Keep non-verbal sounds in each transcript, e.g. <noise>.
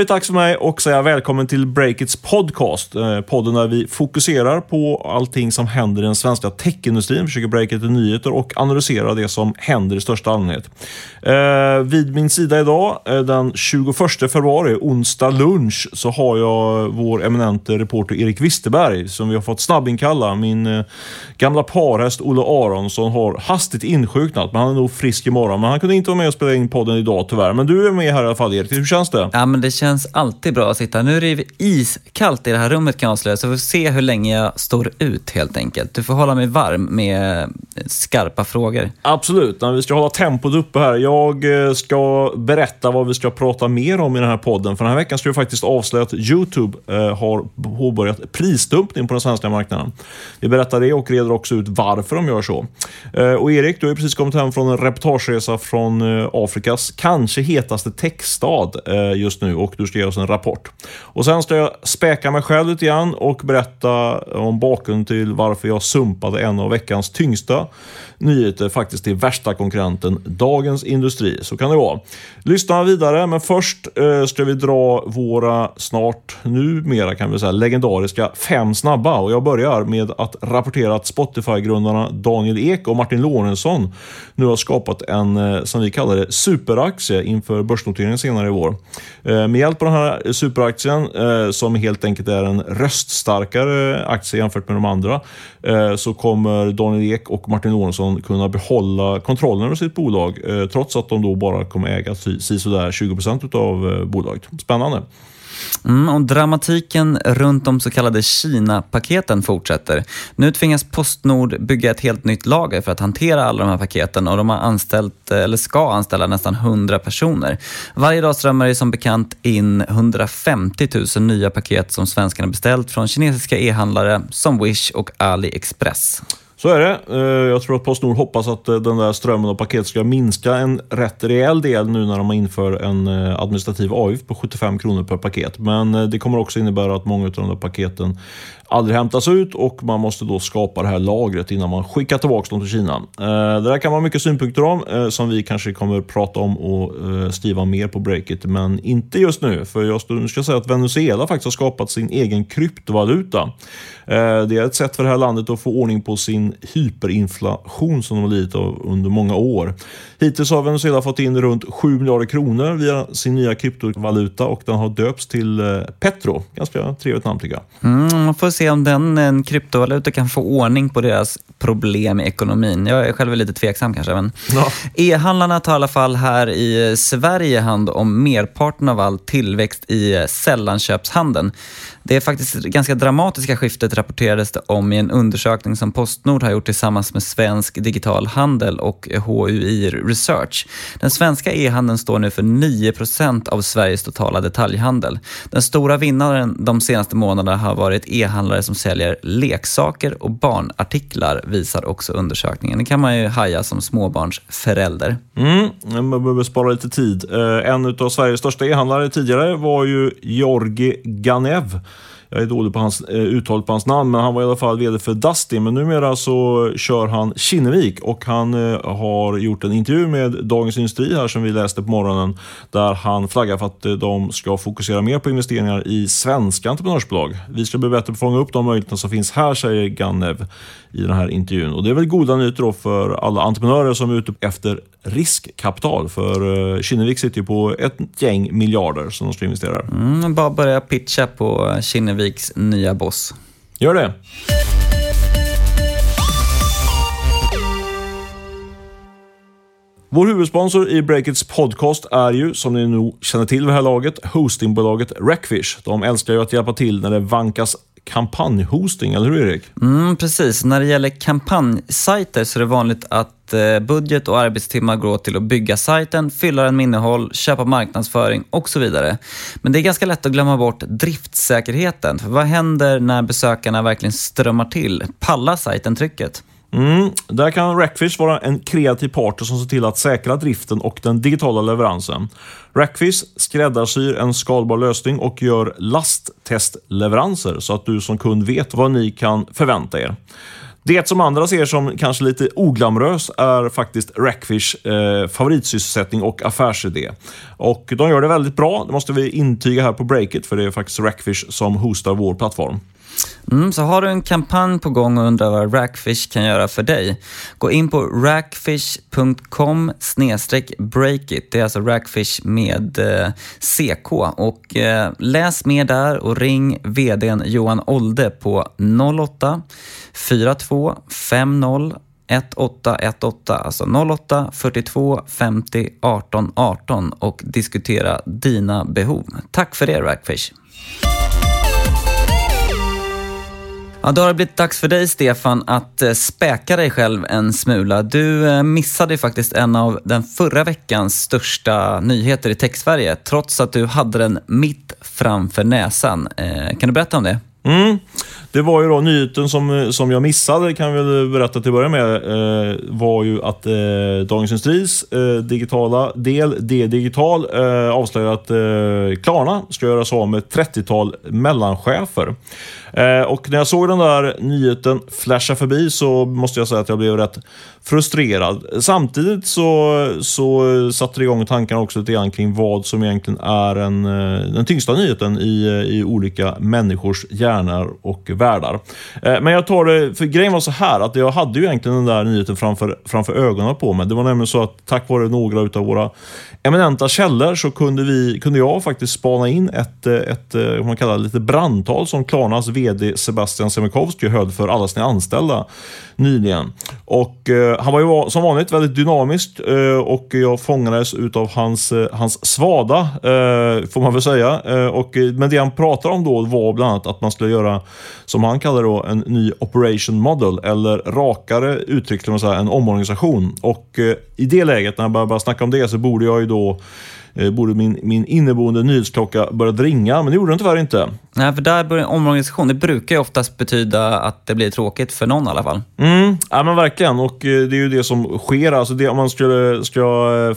Då har det dags för mig att säga välkommen till Breakits podcast. Eh, podden där vi fokuserar på allting som händer i den svenska techindustrin, försöker breaka lite nyheter och analysera det som händer i största allmänhet. Eh, vid min sida idag, eh, den 21 februari, onsdag lunch, så har jag vår eminente reporter Erik Wisterberg som vi har fått snabbinkalla. Min gamla parhäst Olle Aronsson har hastigt insjuknat, men han är nog frisk imorgon. Men han kunde inte vara med och spela in podden idag tyvärr. Men du är med här i alla fall Erik. Hur känns det? Ja, men det känns känns alltid bra att sitta. Nu är det iskallt i det här rummet kan jag avslöja, så vi får se hur länge jag står ut helt enkelt. Du får hålla mig varm med skarpa frågor. Absolut, vi ska hålla tempot uppe här. Jag eh, ska berätta vad vi ska prata mer om i den här podden. För den här veckan ska vi faktiskt avslöja att Youtube eh, har påbörjat prisdumpning på den svenska marknaden. Vi berättar det och reder också ut varför de gör så. Eh, och Erik, du har precis kommit hem från en reportageresa från Afrikas kanske hetaste techstad just nu och du ska ge oss en rapport. Och Sen ska jag späka mig själv lite grann och berätta om bakgrunden till varför jag sumpade en av veckans tyngsta nyheter faktiskt till värsta konkurrenten Dagens Industri. Så kan det vara. Lyssna vidare, men först eh, ska vi dra våra snart numera kan vi säga legendariska fem snabba. Och jag börjar med att rapportera att Spotify-grundarna Daniel Ek och Martin Lorentzon nu har skapat en, eh, som vi kallar det, superaktie inför börsnoteringen senare i vår. Eh, med speciellt på den här superaktien, eh, som helt enkelt är en röststarkare aktie jämfört med de andra, eh, så kommer Daniel Ek och Martin Lorentzon kunna behålla kontrollen över sitt bolag eh, trots att de då bara kommer äga sådär 20 procent av eh, bolaget. Spännande. Mm, och dramatiken runt de så kallade Kina-paketen fortsätter. Nu tvingas Postnord bygga ett helt nytt lager för att hantera alla de här paketen och de har anställt, eller ska anställa nästan 100 personer. Varje dag strömmar det som bekant in 150 000 nya paket som svenskarna beställt från kinesiska e-handlare som Wish och AliExpress. Så är det. Eh, jag tror att Postnord hoppas att eh, den där strömmen av paket ska minska en rätt rejäl del nu när de inför en eh, administrativ avgift på 75 kronor per paket. Men det kommer också innebära att många av de där paketen aldrig hämtas ut och man måste då skapa det här lagret innan man skickar tillbaka dem till Kina. Det där kan man ha mycket synpunkter om som vi kanske kommer prata om och skriva mer på breaket, men inte just nu. För jag ska säga att Venezuela faktiskt har skapat sin egen kryptovaluta. Det är ett sätt för det här landet att få ordning på sin hyperinflation som de har lidit av under många år. Hittills har Venezuela fått in runt 7 miljarder kronor via sin nya kryptovaluta och den har döpts till eh, Petro. Ganska trevligt namn tycker jag. Mm, man får se om den en kryptovaluta kan få ordning på deras problem i ekonomin. Jag är själv lite tveksam kanske. Men ja. E-handlarna tar i alla fall här i Sverige hand om merparten av all tillväxt i sällanköpshandeln. Det faktiskt ganska dramatiska skiftet rapporterades det om i en undersökning som Postnord har gjort tillsammans med Svensk Digital Handel och HUI Research. Den svenska e-handeln står nu för 9% av Sveriges totala detaljhandel. Den stora vinnaren de senaste månaderna har varit e-handlare som säljer leksaker och barnartiklar, visar också undersökningen. Det kan man ju haja som småbarnsförälder. Mm, man behöver spara lite tid. Eh, en av Sveriges största e-handlare tidigare var ju Georgi Ganev jag är dålig på hans eh, uttal på hans namn, men han var i alla fall VD för Dustin Men numera så kör han Kinnevik och han eh, har gjort en intervju med Dagens Industri här som vi läste på morgonen där han flaggar för att eh, de ska fokusera mer på investeringar i svenska entreprenörsbolag. Vi ska bli bättre på att fånga upp de möjligheter som finns här, säger Gannev i den här intervjun. Och det är väl goda nyheter för alla entreprenörer som är ute efter riskkapital. För Kinnevik sitter ju på ett gäng miljarder som de ska investera. Mm, bara börja pitcha på Kinnevik Parneviks nya boss. Gör det. Vår huvudsponsor i Breakits podcast är ju, som ni nog känner till vid det här laget, hostingbolaget Rackfish. De älskar ju att hjälpa till när det vankas kampanjhosting, eller hur Erik? Mm, precis. När det gäller kampanjsajter så är det vanligt att eh, budget och arbetstimmar går till att bygga sajten, fylla den med innehåll, köpa marknadsföring och så vidare. Men det är ganska lätt att glömma bort driftsäkerheten. För vad händer när besökarna verkligen strömmar till? Pallar sajten trycket? Mm, där kan Rackfish vara en kreativ partner som ser till att säkra driften och den digitala leveransen. Rackfish skräddarsyr en skalbar lösning och gör lasttestleveranser så att du som kund vet vad ni kan förvänta er. Det som andra ser som kanske lite oglamröst är faktiskt Rackfish eh, favoritsysselsättning och affärsidé. Och de gör det väldigt bra, det måste vi intyga här på breaket för det är faktiskt Rackfish som hostar vår plattform. Mm, så har du en kampanj på gång och undrar vad Rackfish kan göra för dig? Gå in på rackfish.com breakit. Det är alltså Rackfish med eh, CK. Och eh, läs mer där och ring VDn Johan Olde på 08 42 50 1818, alltså 08 42 50 18 18 och diskutera dina behov. Tack för det Rackfish! Ja, då har det blivit dags för dig, Stefan, att eh, späka dig själv en smula. Du eh, missade faktiskt en av den förra veckans största nyheter i Tech-Sverige, trots att du hade den mitt framför näsan. Eh, kan du berätta om det? Mm. Det var ju då nyheten som, eh, som jag missade, kan vi väl berätta till att börja med, eh, var ju att eh, Dagens Industris eh, digitala del, D-digital, eh, avslöjar att eh, Klarna ska göra sig av med ett 30-tal mellanchefer. Eh, och när jag såg den där nyheten flasha förbi så måste jag säga att jag blev rätt frustrerad. Samtidigt så, så satte det igång tankarna också lite grann kring vad som egentligen är en, eh, den tyngsta nyheten i, eh, i olika människors hjärnor och världar. Eh, men jag tar det, för grejen var så här att jag hade ju egentligen den där nyheten framför, framför ögonen på mig. Det var nämligen så att tack vare några av våra eminenta källor så kunde, vi, kunde jag faktiskt spana in ett, eh, ett eh, vad man kallar lite brandtal som Klarnas VD Sebastian Semikovsky höll för alla sina anställda nyligen. Och eh, Han var ju som vanligt väldigt dynamisk eh, och jag fångades utav hans, eh, hans svada, eh, får man väl säga. Eh, och, eh, men det han pratade om då var bland annat att man skulle göra, som han kallar då, en ny operation model, eller rakare uttryckt en omorganisation. Och eh, i det läget, när jag började snacka om det, så borde jag ju då borde min, min inneboende nyhetsklocka börjat ringa, men det gjorde den tyvärr inte. Nej, för där börjar omorganisation. Det brukar ju oftast betyda att det blir tråkigt för någon i alla fall. Mm, ja men verkligen. Och eh, det är ju det som sker. Alltså det, om man skulle, ska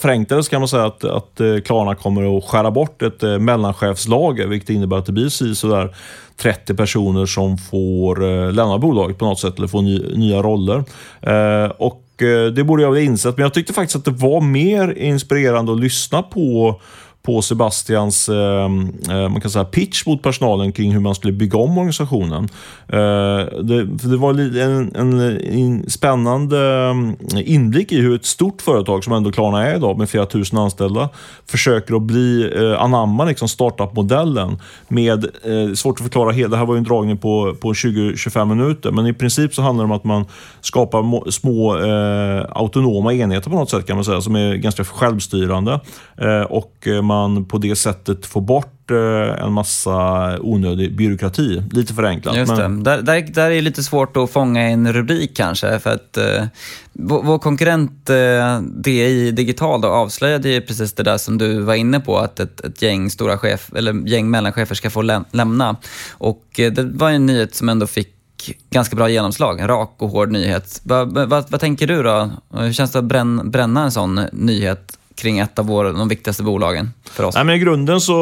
förenkla det så kan man säga att, att eh, Klarna kommer att skära bort ett mellanchefslager, vilket innebär att det blir sådär 30 personer som får lämna bolaget på något sätt eller få ny, nya roller. Eh, och Eh, Eh, det borde jag ha insett, men jag tyckte faktiskt att det var mer inspirerande att lyssna på på Sebastians ehm, eh, man kan säga pitch mot personalen kring hur man skulle bygga om organisationen. Eh, det, det, var en, en, en, spännande ehm, inblick i hur ett stort företag som ändå Klarna är idag med flera tusen anställda försöker att bli, eh, anamma liksom startup-modellen med, eh, svårt att förklara det här var ju en dragning på, på 20-25 minuter, men i princip så handlar det om att man skapar små eh, autonoma enheter på något sätt kan man säga, som är ganska självstyrande. Eh, och man man på det sättet får bort eh, en massa onödig byråkrati. Lite förenklat. Just. Men... Där, där, där, är det lite svårt att fånga en rubrik kanske. För att eh, vår konkurrent eh, DI Digital då, avslöjade ju precis det där som du var inne på, att ett, ett gäng stora chef, eller gäng mellanchefer ska få läm lämna. Och eh, det var en nyhet som ändå fick ganska bra genomslag. En rak och hård nyhet. Va, va, vad tänker du då? Hur känns det att bränna, bränna en sån nyhet kring ett av våra, de viktigaste bolagen för oss? Nej, men I grunden så,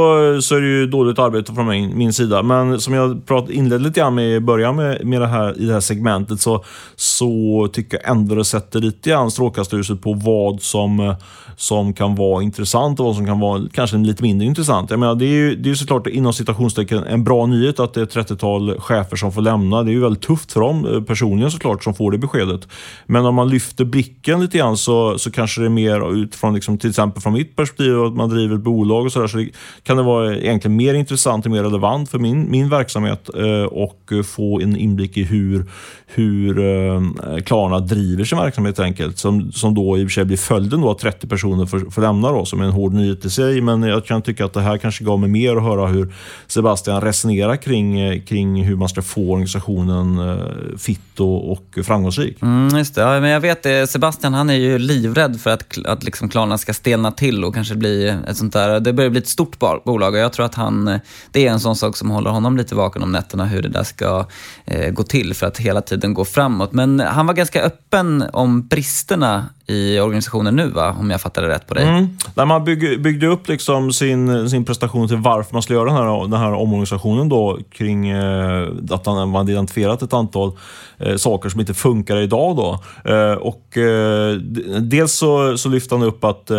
så är det ju dåligt arbete från min, min sida. Men som jag prat, inledde lite grann med i början med, med det här, i det här segmentet så, så tycker jag ändå det sätter lite grann strålkastarljuset på vad som som kan vara intressant och vad som kan vara kanske lite mindre intressant. Jag menar, det är ju det är såklart inom citationstecken en bra nyhet att det är ett 30-tal chefer som får lämna. Det är ju väldigt tufft för dem eh, personligen såklart som får det beskedet. Men om man lyfter blicken lite grann så, så kanske det är mer utifrån liksom, till exempel från mitt perspektiv att man driver ett bolag och sådär så, kan det vara egentligen mer intressant och mer relevant för min, min verksamhet eh, och få en inblick i hur, hur eh, Klarna driver sin verksamhet enkelt. Som, som då i och för sig blir följden då att 30 personer får, får lämna då, som är en hård nyhet i sig. Men jag kan tycka att det här kanske gav mig mer att höra hur Sebastian resonerar kring, eh, kring hur man ska få organisationen eh, fit och, och framgångsrik. Mm, just det. Ja, men jag vet det. Sebastian han är ju livrädd för att, att liksom Klarna ska stelna till och kanske bli ett sånt där, det börjar bli ett stort bolag och jag tror att han, eh, det är en sån sak som håller honom lite vaken om nätterna hur det där ska eh, gå till för att hela tiden gå framåt. Men han var ganska öppen om bristerna i organisationen nu, va? om jag fattade rätt på dig. Mm. Där man bygg, byggde upp liksom sin, sin prestation till varför man skulle göra den här, den här omorganisationen då, kring eh, att man hade identifierat ett antal eh, saker som inte funkar idag. Då. Eh, och, eh, dels så, så lyfte han upp att eh,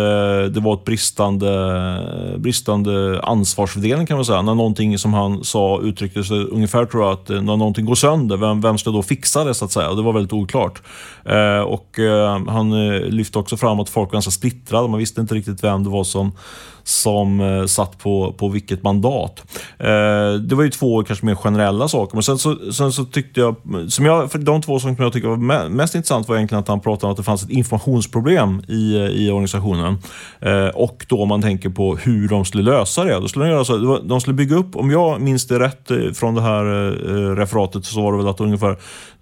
det var ett bristande, bristande ansvarsfördelning kan man säga. När någonting som han sa uttrycktes ungefär tror jag att eh, när någonting går sönder, vem, vem ska då fixa det så att säga? Och det var väldigt oklart. Eh, och eh, han lyfte också fram att folk var ganska splittrade. Man visste inte riktigt vem det var som som eh, satt på, på vilket mandat. Eh, det var ju två kanske mer generella saker. Men sen så, sen så tyckte jag, som jag, för de två som jag tycker var mest intressant var egentligen att han pratade om att det fanns ett informationsproblem i, eh, i organisationen. Eh, och då man tänker på hur de skulle lösa det. Då skulle de, göra så, de skulle bygga upp, om jag minns det rätt eh, från det här eh, referatet, så var det väl att ungefär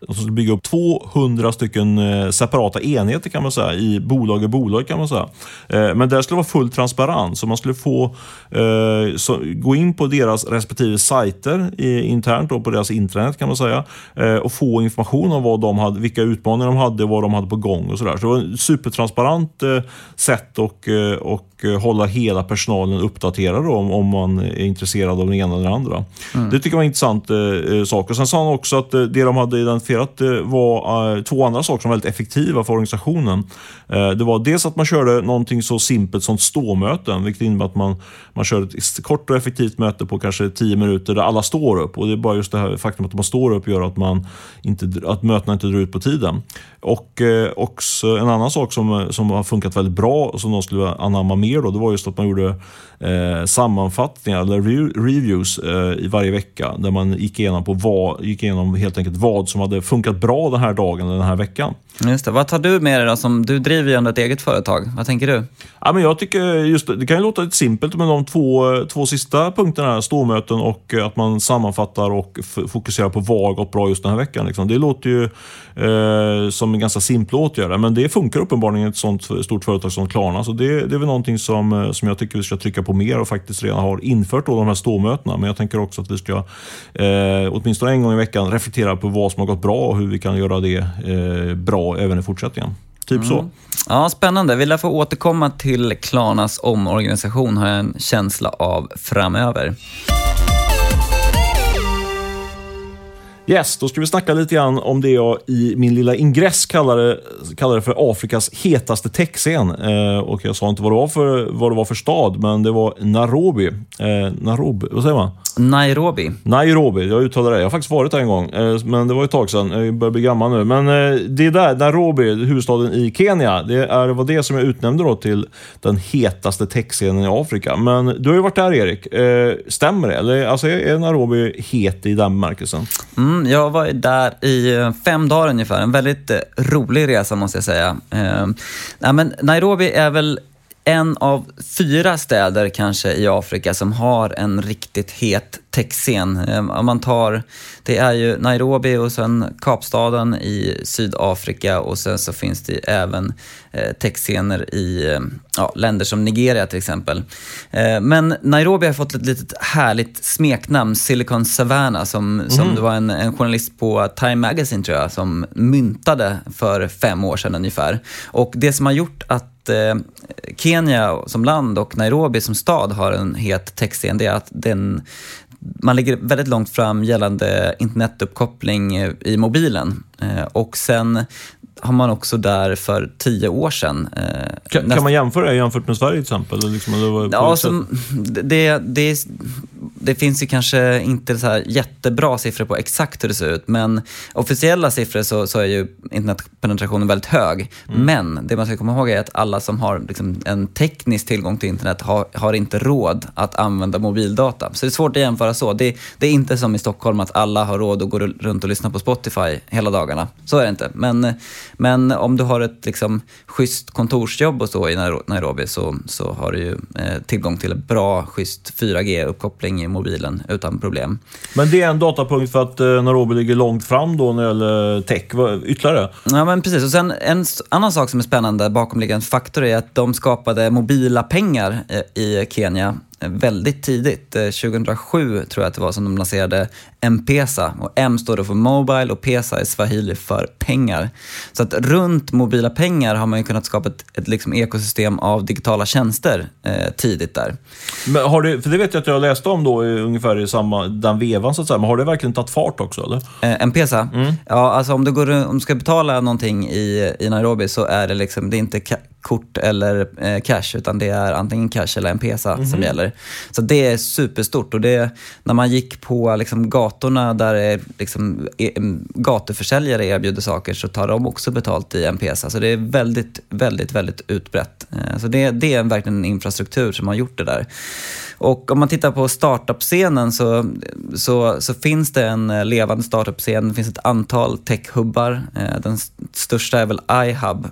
de skulle bygga upp 200 stycken separata enheter kan man säga, i bolag och bolag kan man säga. Men det skulle vara full transparens man skulle få eh, så, gå in på deras respektive sajter i, internt då, på deras intranät kan man säga eh, och få information om vad de hade, vilka utmaningar de hade, vad de hade på gång och sådär. Så det var ett supertransparent eh, sätt och, eh, och Eh, hålla hela personalen uppdaterad om, om man är intresserad av den ena eller den andra. Mm. Det tycker jag var en intressant eh, eh, sak. Och sen sa han också att eh, det de hade identifierat eh, var eh, två andra saker som var väldigt effektiva för organisationen. Eh, det var dels att man körde någonting så simpelt som ståmöten, vilket innebär att man, man kör ett kort och effektivt möte på kanske tio minuter där alla står upp. Och det är bara just det här faktum att man står upp gör att, man inte, att mötena inte drar ut på tiden. Och eh, också en annan sak som, eh, som har funkat väldigt bra och som de skulle anamma mer mer då, det var just att man gjorde eh, sammanfattningar eller reviews eh, i varje vecka där man gick igenom, på vad, gick igenom helt enkelt vad som hade funkat bra den här dagen eller den här veckan. Just det. Vad tar du med dig då? Som, du driver ju ändå ett eget företag. Vad tänker du? Ja, men jag tycker just det, kan ju låta lite simpelt, men de två, två sista punkterna, ståmöten och eh, att man sammanfattar och fokuserar på vad har gått bra just den här veckan. Liksom. Det låter ju eh, som en ganska simpel åtgärd, men det funkar uppenbarligen i ett sånt stort företag som Klarna. Så det, det är väl någonting som, eh, som jag tycker vi ska trycka på mer och faktiskt redan har infört då de här ståmötena. Men jag tänker också att vi ska eh, åtminstone en gång i veckan reflektera på vad som har gått bra och hur vi kan göra det eh, bra även i fortsättningen. Typ mm. så. Ja, spännande. Vi lär få återkomma till Klarnas omorganisation har jag en känsla av framöver. Yes, då ska vi snacka lite grann om det jag i min lilla ingress kallade, kallade för Afrikas hetaste techscen. Eh, och jag sa inte vad det, var för, vad det var för stad, men det var Nairobi. Eh, Nairobi, vad säger man? Nairobi. Nairobi, jag uttalar det. Jag har faktiskt varit där en gång, eh, men det var ett tag sedan. Jag börjar bli gammal nu. Men eh, det är där, Nairobi, huvudstaden i Kenya. Det är, var det som jag utnämnde då till den hetaste techscenen i Afrika. Men du har ju varit där Erik. Eh, stämmer det? Eller, alltså, är Nairobi het i den bemärkelsen? Mm, jag var där i eh, fem dagar ungefär. En väldigt eh, rolig resa måste jag säga. Eh, men Nairobi är väl en av fyra städer kanske i Afrika som har en riktigt het techscen. Ehm, om man tar, det är ju Nairobi och sen Kapstaden i Sydafrika och sen så finns det även eh, techscener i ehm, ja, länder som Nigeria till exempel. Ehm, men Nairobi har fått ett litet härligt smeknamn, Silicon Savannah, som, mm. som det var en, en, journalist på Time Magazine tror jag som myntade för fem år sedan ungefär. Och det som har gjort att eh, Kenya som land och Nairobi som stad har en het techscen, det är att den, man ligger väldigt långt fram gällande internetuppkoppling i mobilen. Eh, och sen har man också där för tio år sedan. Eh, kan, kan, man jämföra det jämfört med Sverige till exempel? Liksom, ja, som, det, det, det, finns ju kanske inte så här jättebra siffror på exakt hur det ser ut, men officiella siffror så, så är ju internetpenetrationen väldigt hög. Mm. Men det man ska komma ihåg är att alla som har liksom en teknisk tillgång till internet har, har, inte råd att använda mobildata. Så det är svårt att jämföra så. Det, det är inte som i Stockholm att alla har råd att gå runt och lyssna på Spotify hela dagarna. Så är det inte. Men men om du har ett liksom, schysst kontorsjobb och så i Nairobi så, så har du ju eh, tillgång till en bra, schysst 4G-uppkoppling i mobilen utan problem. Men det är en datapunkt för att eh, Nairobi ligger långt fram då när det gäller tech. Ytterligare? Ja, men precis. Och sen en annan sak som är spännande, bakomliggande faktor, är att de skapade mobila pengar i Kenya väldigt tidigt. 2007 tror jag att det var som de lanserade M-Pesa. Och M står då för Mobile och Pesa är swahili för pengar. Så att runt mobila pengar har man ju kunnat skapa ett, ett liksom ekosystem av digitala tjänster eh, tidigt där. Men har det, för det vet jag att jag läste om då ungefär i samma, den vevan så att säga. Men har det verkligen tagit fart också eller? Eh, M-Pesa? Mm. Ja, alltså om du, går, om du ska betala någonting i, i Nairobi så är det liksom, det är inte kort eller eh, cash, utan det är antingen cash eller M-Pesa mm -hmm. som gäller. Så det är superstort och det, när man gick på liksom, gatorna där liksom, e, gatuförsäljare erbjuder saker så tar de också betalt i M-Pesa. Så alltså, det är väldigt, väldigt, väldigt utbrett. Eh, så det, det är verkligen en infrastruktur som har gjort det där. Och om man tittar på startup-scenen så, så, så, finns det en eh, levande startup-scen. Det finns ett antal tech-hubbar. Eh, den största är väl iHub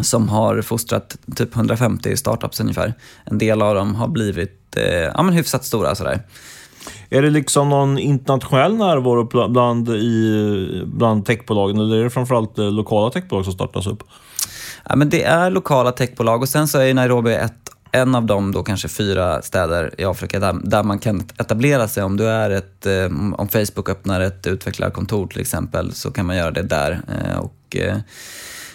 som har fostrat typ 150 startups ungefär. En del av dem har blivit eh, ja, men hyfsat stora. Sådär. Är det liksom någon internationell närvaro bland, i, bland techbolagen eller är det framförallt eh, lokala techbolag som startas upp? Ja, men det är lokala techbolag och sen så är Nairobi ett en av de då kanske fyra städer i Afrika där, där man kan etablera sig. Om, du är ett, eh, om Facebook öppnar ett utvecklarkontor till exempel så kan man göra det där. Eh, och, där,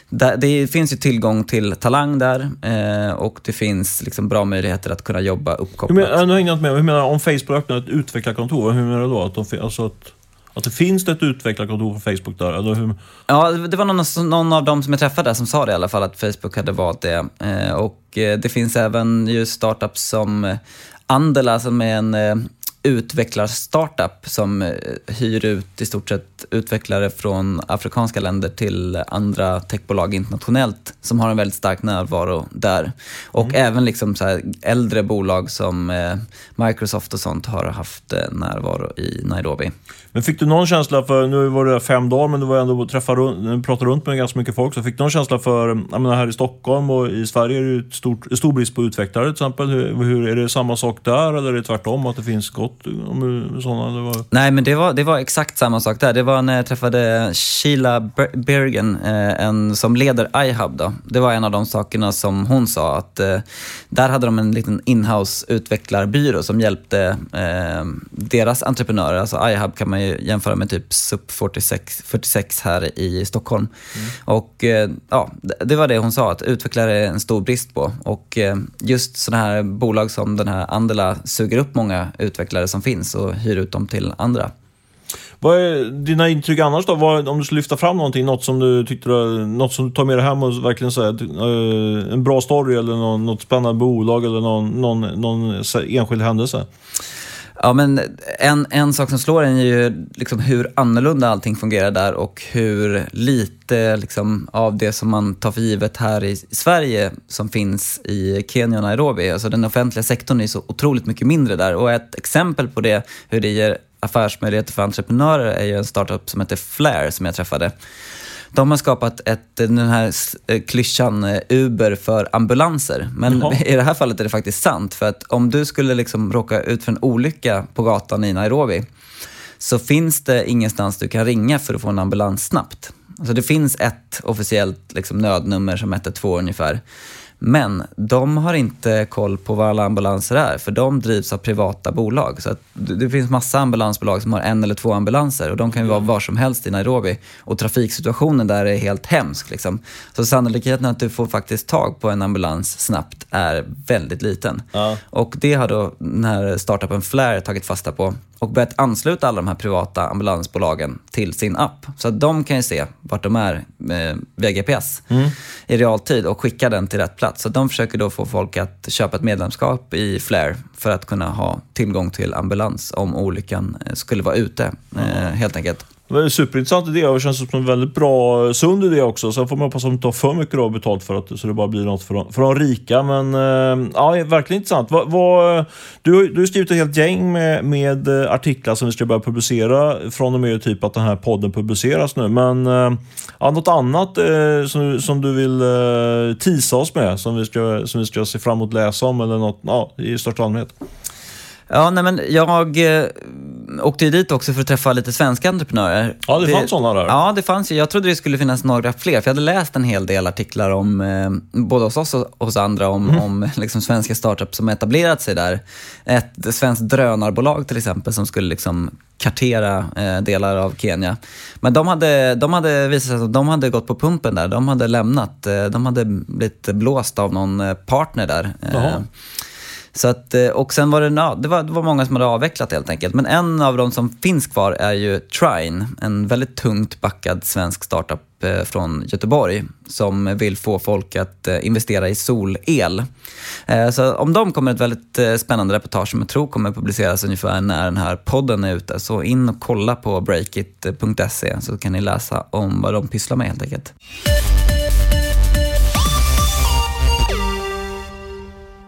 det finns ju tillgång till talang där eh, och det finns liksom bra möjligheter att kunna jobba uppkopplat. Hur menar, nu med. Hur menar om Facebook öppnar ett utvecklarkontor, hur menar du då? Att, de, alltså att, att det finns ett utvecklarkontor på Facebook där? Eller hur? Ja, det var någon, någon av dem som jag träffade som sa det i alla fall, att Facebook hade valt det. Eh, och eh, det finns även ju startups som Andela som är en utvecklar-startup som eh, hyr ut i stort sett utvecklare från afrikanska länder till andra techbolag internationellt som har en väldigt stark närvaro där. Och mm. även liksom så äldre bolag som eh, Microsoft och sånt har haft eh, närvaro i Nairobi. Men fick du någon känsla för, nu var det fem dagar, men du var ändå träffa runt, prata runt med ganska mycket folk, så fick du någon känsla för, jag menar här i Stockholm och i Sverige är det ju stort, stor brist på utvecklare till exempel. Hur, hur, är det samma sak där eller är det tvärtom, att det finns gott om sådana? Var... Nej, men det var, det var exakt samma sak där. Det var när jag träffade Sheila Bergen, eh, en, som leder iHub. Då. Det var en av de sakerna som hon sa, att eh, där hade de en liten inhouse utvecklarbyrå som hjälpte eh, deras entreprenörer. Alltså iHub kan man ju jämföra med typ SUP 46, 46 här i Stockholm. Mm. Och ja, det var det hon sa, att utvecklare är en stor brist på. Och just sådana här bolag som den här Andela suger upp många utvecklare spelare som finns och hyr ut dem till andra. Vad är dina intryck annars då? Vad, om du skulle lyfta fram någonting, något som du tyckte du, något som du tar med dig hem och verkligen säger eh, en bra story eller någon, något spännande bolag eller någon, någon, någon enskild händelse? Ja, men en, en sak som slår en är ju liksom hur annorlunda allting fungerar där och hur lite liksom, av det som man tar för givet här i Sverige som finns i Kenya och Nairobi. Alltså den offentliga sektorn är så otroligt mycket mindre där och ett exempel på det, hur det ger affärsmöjligheter för entreprenörer är ju en startup som heter Flare som jag träffade. De har skapat ett, den här eh, klyschan eh, Uber för ambulanser. Men Jaha. <laughs> i det här fallet är det faktiskt sant. För att om du skulle liksom råka ut för en olycka på gatan i Nairobi så finns det ingenstans du kan ringa för att få en ambulans snabbt. Alltså det finns ett officiellt liksom nödnummer som 112 ungefär. Men de har inte koll på vad alla ambulanser är, för de drivs av privata bolag. Så det finns massa ambulansbolag som har en eller två ambulanser och de kan ju vara var som helst i Nairobi. Och trafiksituationen där är helt hemsk. Liksom. Så sannolikheten att du får faktiskt tag på en ambulans snabbt är väldigt liten. Ja. Och det har då den här startupen Flare tagit fasta på och börjat ansluta alla de här privata ambulansbolagen till sin app. Så att de kan ju se vart de är eh, via GPS mm. i realtid och skicka den till rätt plats. Så de försöker då få folk att köpa ett medlemskap i Flair för att kunna ha tillgång till ambulans om olyckan skulle vara ute, mm. helt enkelt. Superintressant idé och det känns som en väldigt bra, sund idé också. Sen får man hoppas att de inte tar för mycket då betalt för att så det bara blir något för de, för de rika. Men eh, ja, verkligen intressant. Va, va, du, du har skrivit ett helt gäng med, med eh, artiklar som vi ska börja publicera från och med typ att den här podden publiceras nu. Men eh, ja, något annat som, som du vill äh, tisa oss med som vi, ska, som vi ska se fram emot läsa om eller något ja, i största allmänhet? Ja, nej men jag åkte ju dit också för att träffa lite svenska entreprenörer. Ja, det, det fanns sådana där. Ja, det fanns ju. Jag trodde det skulle finnas några fler, för jag hade läst en hel del artiklar om, eh, både hos oss och hos andra, om, mm. om <laughs> liksom svenska startups som etablerat sig där. Ett svenskt drönarbolag till exempel som skulle liksom kartera eh, delar av Kenya. Men de hade, de hade visat sig att de hade gått på pumpen där. De hade lämnat. Eh, de hade blivit blåst av någon eh, partner där. Så att, eh, och sen var det, ja, det, var, det var många som hade avvecklat helt enkelt. Men en av de som finns kvar är ju Trine, en väldigt tungt backad svensk startup eh, från Göteborg som vill få folk att eh, investera i solel. Så om dem kommer ett väldigt spännande reportage som jag tror kommer publiceras ungefär när den här podden är ute. Så in och kolla på breakit.se så kan ni läsa om vad de pysslar med helt enkelt.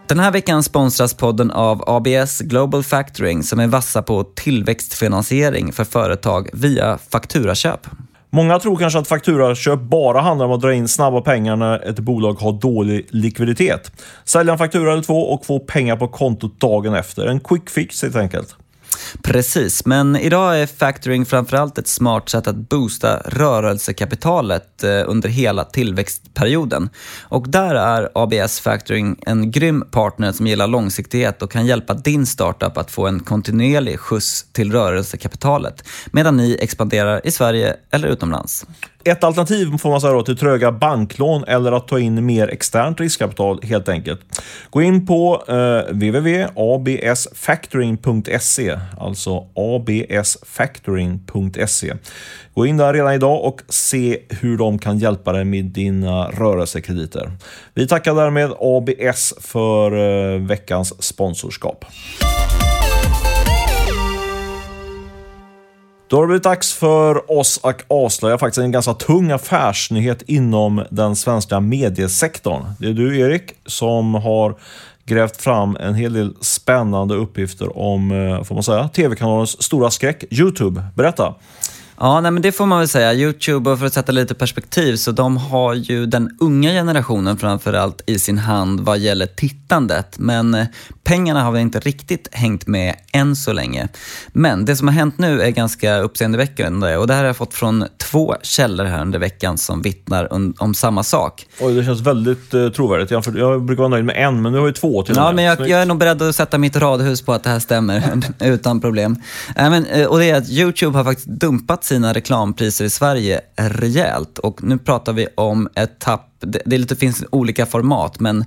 Den här veckan sponsras podden av ABS Global Factoring som är vassa på tillväxtfinansiering för företag via fakturaköp. Många tror kanske att fakturaköp bara handlar om att dra in snabba pengar när ett bolag har dålig likviditet. Sälja en faktura eller två och få pengar på kontot dagen efter. En quick fix helt enkelt. Precis, men idag är factoring framförallt ett smart sätt att boosta rörelsekapitalet eh, under hela tillväxtperioden. Och där är ABS Factoring en grym partner som gillar långsiktighet och kan hjälpa din startup att få en kontinuerlig skjuts till rörelsekapitalet medan ni expanderar i Sverige eller utomlands. Ett alternativ får man säga då, till tröga banklån eller att ta in mer externt riskkapital helt enkelt. Gå in på eh, www.absfactoring.se, alltså absfactoring.se. Gå in där redan idag och se hur de kan hjälpa dig med dina rörelsekrediter. Vi tackar därmed ABS för eh, veckans sponsorskap. Då har det blivit dags för oss att avslöja faktiskt en ganska tung affärsnyhet inom den svenska mediesektorn. Det är du Erik som har grävt fram en hel del spännande uppgifter om, eh, får man säga, tv-kanalens stora skräck, Youtube. Berätta! Ja, nej, men det får man väl säga. Youtube, för att sätta lite perspektiv, så de har ju den unga generationen framförallt i sin hand vad gäller tittandet. Men eh, pengarna har väl inte riktigt hängt med än så länge. Men det som har hänt nu är ganska uppseendeväckande och det här har jag fått från två källor här under veckan som vittnar om, om samma sak. Oj, det känns väldigt uh, trovärdigt. Jag, jag, brukar vara nöjd med en, men nu har ju två till Ja, men jag, jag, är nog beredd att sätta mitt radhus på att det här stämmer <laughs> utan problem. Äh, men, uh, och det är att Youtube har faktiskt dumpat sina reklampriser i Sverige rejält. Och nu pratar vi om ett tapp det, det, lite, finns olika format, men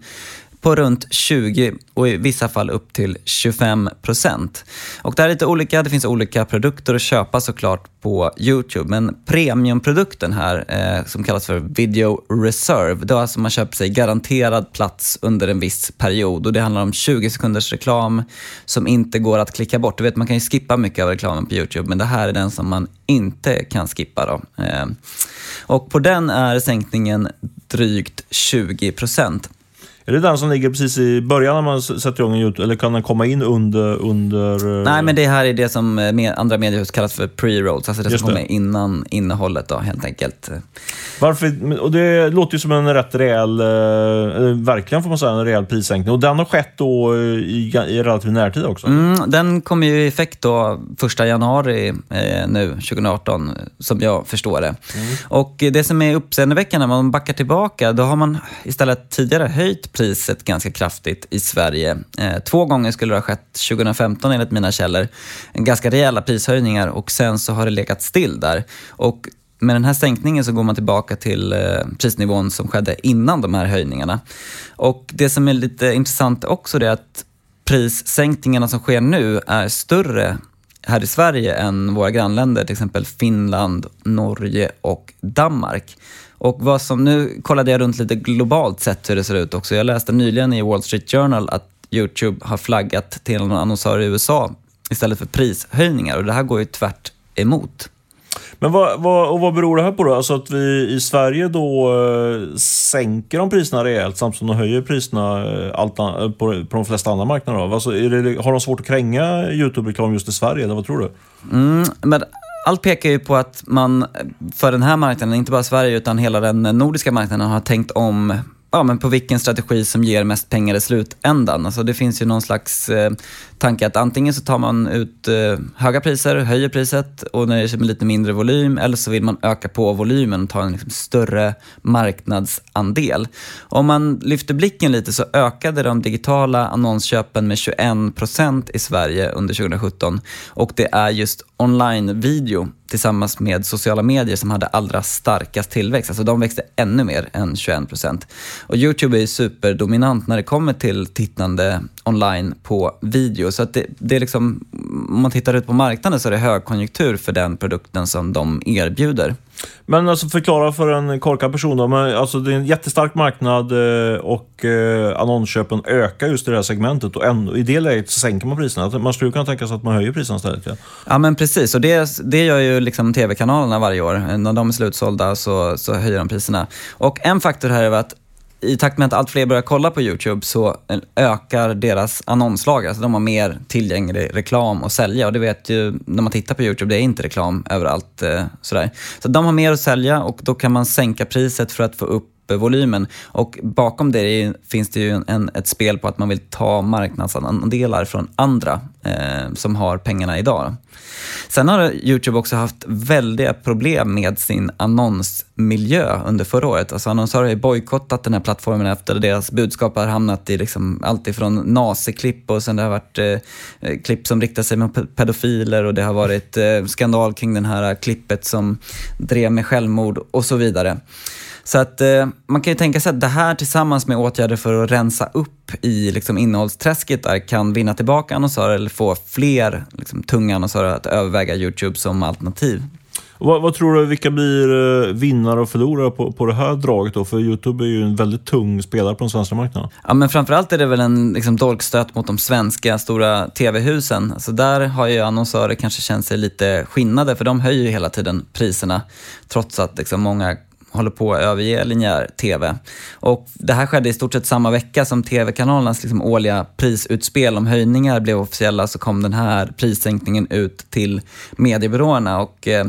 på runt 20 och i vissa fall upp till 25 procent. Och det är lite olika, det finns olika produkter att köpa såklart på Youtube, men premiumprodukten här eh, som kallas för Video Reserve, då alltså man köper sig garanterad plats under en viss period och det handlar om 20 sekunders reklam som inte går att klicka bort. Du vet, man kan ju skippa mycket av reklamen på Youtube, men det här är den som man inte kan skippa. Då. Eh, och på den är sänkningen drygt 20 procent. Är det den som ligger precis i början när man sätter igång en YouTube? Eller kan den komma in under... under eh, Nej, men det här är det som eh, andra mediehus kallar för pre-rolls. Alltså det som kommer innan innehållet då, helt enkelt. Varför? Och det låter ju som en rätt rejäl, eh, verkligen får man säga, en rejäl prissänkning. Och den har skett då i, i relativ närtid också? Mm, den kommer ju i effekt då första januari eh, nu, 2018, som jag förstår det. Mm. Och det som är uppseendeväckande, när man backar tillbaka, då har man istället tidigare höjt priset ganska kraftigt i Sverige. Eh, två gånger skulle det ha skett 2015 enligt mina källor. Ganska rejäla prishöjningar och sen så har det legat still där. Och med den här sänkningen så går man tillbaka till eh, prisnivån som skedde innan de här höjningarna. Och det som är lite intressant också är att prissänkningarna som sker nu är större här i Sverige än våra grannländer, till exempel Finland, Norge och Danmark. Och vad som, nu kollade jag runt lite globalt sett hur det ser ut också. Jag läste nyligen i Wall Street Journal att Youtube har flaggat till en annonsör i USA istället för prishöjningar och det här går ju tvärt emot. Men vad, vad, och vad beror det här på då? Alltså att vi i Sverige då eh, sänker de priserna rejält samtidigt som de höjer priserna eh, allt, på, på de flesta andra marknader? Alltså, det, har de svårt att kränga Youtube-reklam just i Sverige, eller vad tror du? Mm, men allt pekar ju på att man eh, för den här marknaden, inte bara Sverige utan hela den nordiska marknaden, har tänkt om ja, men på vilken strategi som ger mest pengar i slutändan. Alltså det finns ju någon slags eh, tanke att antingen så tar man ut eh, höga priser, höjer priset och nöjer sig med lite mindre volym eller så vill man öka på volymen och ta en liksom, större marknadsandel. Om man lyfter blicken lite så ökade de digitala annonsköpen med 21 procent i Sverige under 2017 och det är just online-video tillsammans med sociala medier som hade allra starkast tillväxt. Alltså de växte ännu mer än 21 procent. Och Youtube är ju superdominant när det kommer till tittande online på video. Så att det, det är liksom, om man tittar ut på marknaden så är det högkonjunktur för den produkten som de erbjuder. Men alltså förklara för en korkad person då. Men alltså det är en jättestark marknad eh, och eh, annonsköpen ökar just i det här segmentet och ändå, i det läget så sänker man priserna. Man skulle kunna tänka sig att man höjer priserna istället. Ja, ja men precis. Och det, det gör ju liksom tv-kanalerna varje år. När de är slutsålda så, så höjer de priserna. Och en faktor här är att i takt med att allt fler börjar kolla på YouTube så eh, ökar deras annonslager. Alltså de har mer tillgänglig reklam att sälja och det vet ju när man tittar på YouTube, det är inte reklam överallt. Eh, sådär. Så de har mer att sälja och då kan man sänka priset för att få upp volymen. Och bakom det finns det ju en, ett spel på att man vill ta marknadsandelar från andra eh, som har pengarna idag. Sen har Youtube också haft väldiga problem med sin annonsmiljö under förra året. Alltså annonsörer har bojkottat den här plattformen efter deras budskap har hamnat i liksom allt ifrån naziklipp och sen det har varit eh, eh klipp som riktar sig mot pedofiler och det har varit eh, skandal kring det här klippet som drev med självmord och så vidare. Så att eh, man kan ju tänka sig att det här tillsammans med åtgärder för att rensa upp i liksom, innehållsträsket där kan vinna tillbaka annonsörer eller få fler liksom, tunga annonsörer att överväga Youtube som alternativ. Vad, vad, tror du, vilka blir eh, vinnare och förlorare på, på det här draget då? För Youtube är ju en väldigt tung spelare på den svenska marknaden. Ja, men framförallt är det väl en liksom, dolkstöt mot de svenska stora tv-husen. Alltså där har ju annonsörer kanske känt sig lite skinnade, för de höjer ju hela tiden priserna trots att liksom, många håller på att överge linjär TV. Och det här skedde i stort sett samma vecka som TV-kanalernas liksom årliga prisutspel om höjningar blev officiella så kom den här prissänkningen ut till mediebyråerna. Och, eh,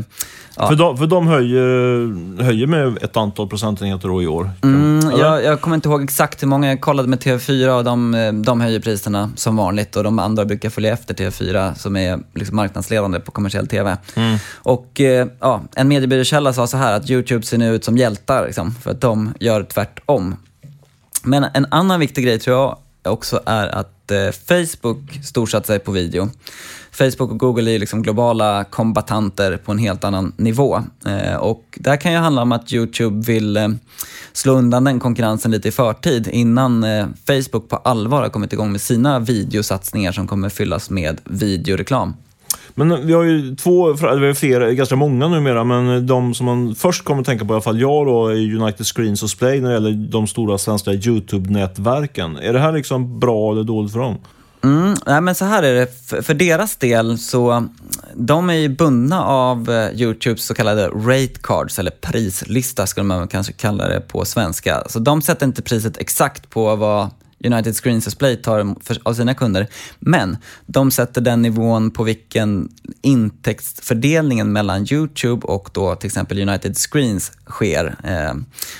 Ja. För, de, för de höjer, höjer med ett antal procentenheter i år? Mm, jag, jag, kommer inte ihåg exakt hur många. Jag kollade med TV4 och de, de höjer priserna som vanligt och de andra brukar följa efter TV4 som är liksom marknadsledande på kommersiell TV. Mm. Och eh, ja, En mediebyråkälla sa så här att YouTube ser nu ut som hjältar liksom, för att de gör tvärtom. Men en annan viktig grej tror jag också är att eh, Facebook storsatsar på video. Facebook och Google är liksom globala kombatanter på en helt annan nivå. Eh, och det här kan ju handla om att Youtube vill eh, slå undan den konkurrensen lite i förtid innan eh, Facebook på allvar har kommit igång med sina videosatsningar som kommer fyllas med videoreklam. Men vi har ju två, eller vi har flera, ganska många numera, men de som man först kommer att tänka på, i alla fall jag då, är United Screens och Splay när det gäller de stora svenska YouTube-nätverken. Är det här liksom bra eller dåligt för dem? Mm, nej men så här är det, för, för, deras del så, de är ju bundna av eh, Youtubes så kallade rate cards, eller prislista skulle man kanske kalla det på svenska. Så de sätter inte priset exakt på vad United Screens Display tar av sina kunder. Men de sätter den nivån på vilken intäktsfördelningen mellan Youtube och då till exempel United Screens sker. Eh,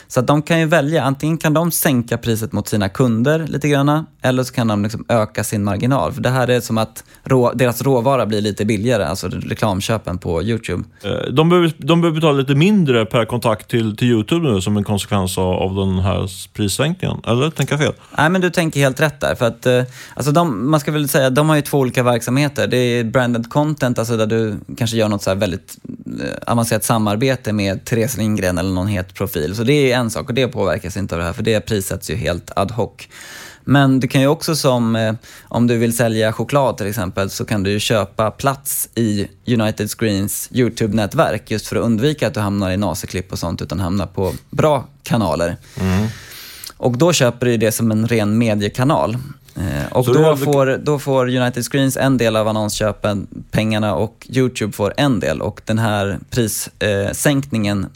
så att de kan ju välja, antingen kan de sänka priset mot sina kunder lite grann eller så kan de liksom öka sin marginal. För det här är som att rå, deras råvara blir lite billigare, alltså reklamköpen på Youtube. Eh, de behöver, de behöver betala lite mindre per kontakt till, till Youtube nu som en konsekvens av, av den här prissänkningen, eller tänker jag fel? Nej, men du tänker helt rätt där. För att, eh, alltså de, man ska väl säga de har ju två olika verksamheter. Det är branded content, alltså där du kanske gör något så väldigt eh, avancerat samarbete med Therese Lindgren eller någon het profil. Så det är en sak och det påverkas inte av det här, för det prissätts ju helt ad hoc. Men du kan ju också som, eh, om du vill sälja choklad till exempel, så kan du ju köpa plats i United Screens YouTube-nätverk just för att undvika att du hamnar i naziklipp och sånt, utan hamnar på bra kanaler. Mm. Och då köper du det som en ren mediekanal. Eh, och då får, då får United Screens en del av annonsköpen, pengarna, och YouTube får en del. Och den här prissänkningen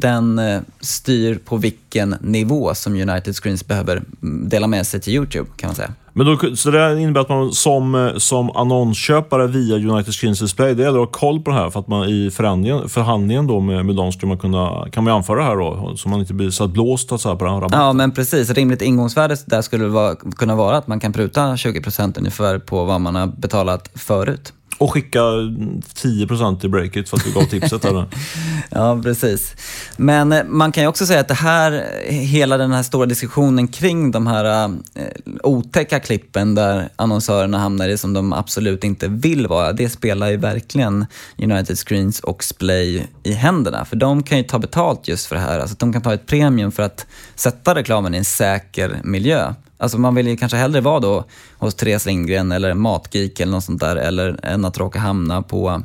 den eh, styr på vilken nivå som United Screens behöver mm, dela med sig till YouTube kan man säga. Men då, så det innebär att man som, eh, som annonsköpare via United Screens Display, det gäller att ha koll på det här för att man i förhandlingen, förhandlingen då med, med dem skulle man kunna, kan man anföra det här då, så man inte blir så blåst så här på den rabatten. Ja, men precis. Rimligt ingångsvärde där skulle vara, kunna vara att man kan pruta 20% ungefär på vad man har betalat förut. Och skicka 10% till breakit för att du gav tipset. Eller? <laughs> ja, precis. Men eh, man kan ju också säga att det här, hela den här stora diskussionen kring de här äh, otäcka klippen där annonsörerna hamnar i som de absolut inte vill vara, det spelar ju verkligen United Screens och Splay i händerna. För de kan ju ta betalt just för det här. Alltså de kan ta ett premium för att sätta reklamen i en säker miljö. Alltså man vill ju kanske hellre vara då hos Therese Lindgren eller Matgeek eller något sånt där, eller än att råka hamna på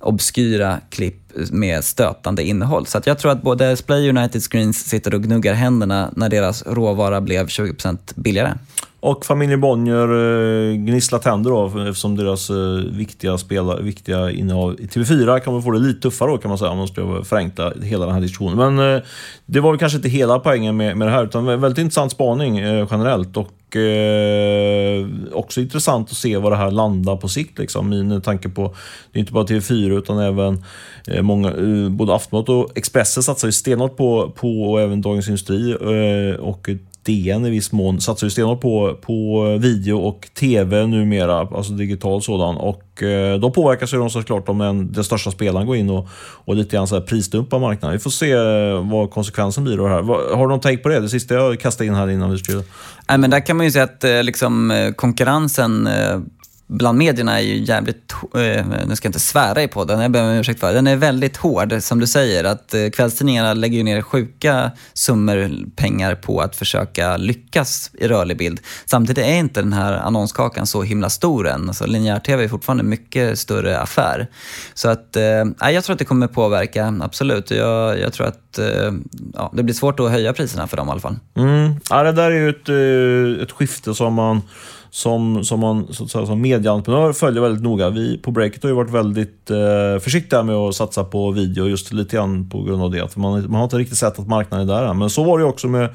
obskyra klipp med stötande innehåll. Så jag tror att både Splay United Screens sitter och gnuggar händerna när deras råvara blev 20% billigare. Och familjen Bonnier eh, gnisslar tänder då eftersom deras eh, viktiga, spelare, viktiga innehav i TV4 kan man få det lite tuffare då kan man säga om man ska förenkla hela den här diskussionen. Men eh, det var väl kanske inte hela poängen med, med det här utan väldigt intressant spaning generellt och eh, också intressant att se vad det här landar på sikt. Liksom. Min tanke på, det är inte bara TV4 utan även eh, många, eh, både Aftonbladet och Expressen satsar ju stenhårt på, på och även Dagens Industri och DN i viss mån satsar ju stenhårt på, på video och TV numera, alltså digital sådan. Och eh, då påverkas ju de såklart om den, den största spelaren går in och, och lite grann så här prisdumpar marknaden. Vi får se eh, vad konsekvensen blir av det här. Har du någon take på det? Det sista jag kastade in här innan vi skulle... Nej, men där kan man ju säga att eh, liksom, eh, konkurrensen bland medierna är ju jävligt, eh, nu ska jag inte svära i podden, jag ber om ursäkt för Den är väldigt hård, som du säger. att eh, Kvällstidningarna lägger ju ner sjuka summor pengar på att försöka lyckas i rörlig bild. Samtidigt är inte den här annonskakan så himla stor än. Alltså, linjär-tv är fortfarande en mycket större affär. Så att, eh, jag tror att det kommer påverka, absolut. Jag, jag tror att eh, ja, det blir svårt att höja priserna för dem i alla fall. Mm. Ja, det där är ju ett, eh, ett skifte som man som, som man så att säga, som medieentreprenör följer väldigt noga. Vi på Breakit har ju varit väldigt eh, försiktiga med att satsa på video just lite grann på grund av det. För man, man har inte riktigt sett att marknaden är där än. Men så var det också med,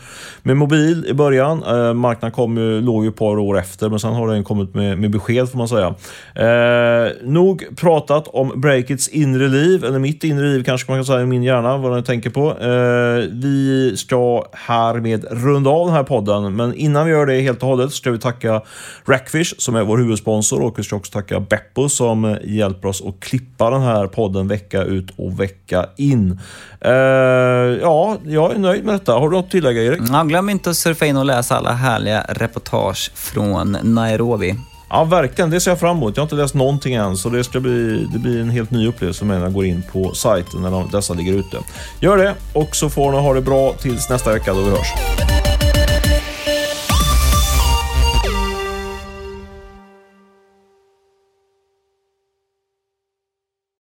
med mobil i början. Eh, marknaden kom ju, låg ju ett par år efter men sen har den kommit med, med besked får man säga. Eh, nog pratat om Breakits inre liv, eller mitt inre liv kanske man kan säga, min hjärna, vad den tänker på. Eh, vi ska härmed runda av den här podden, men innan vi gör det helt och hållet ska vi tacka Rackfish som är vår huvudsponsor och vi ska också tacka Beppo som hjälper oss att klippa den här podden vecka ut och vecka in. Uh, ja, jag är nöjd med detta. Har du något att tillägga Erik? Ja, glöm inte att surfa in och läsa alla härliga reportage från Nairobi. Ja, verkligen. Det ser jag fram emot. Jag har inte läst någonting än, så det ska bli, det blir en helt ny upplevelse när jag går in på sajten när dessa ligger ute. Gör det, och så får ni ha det bra tills nästa vecka då vi hörs.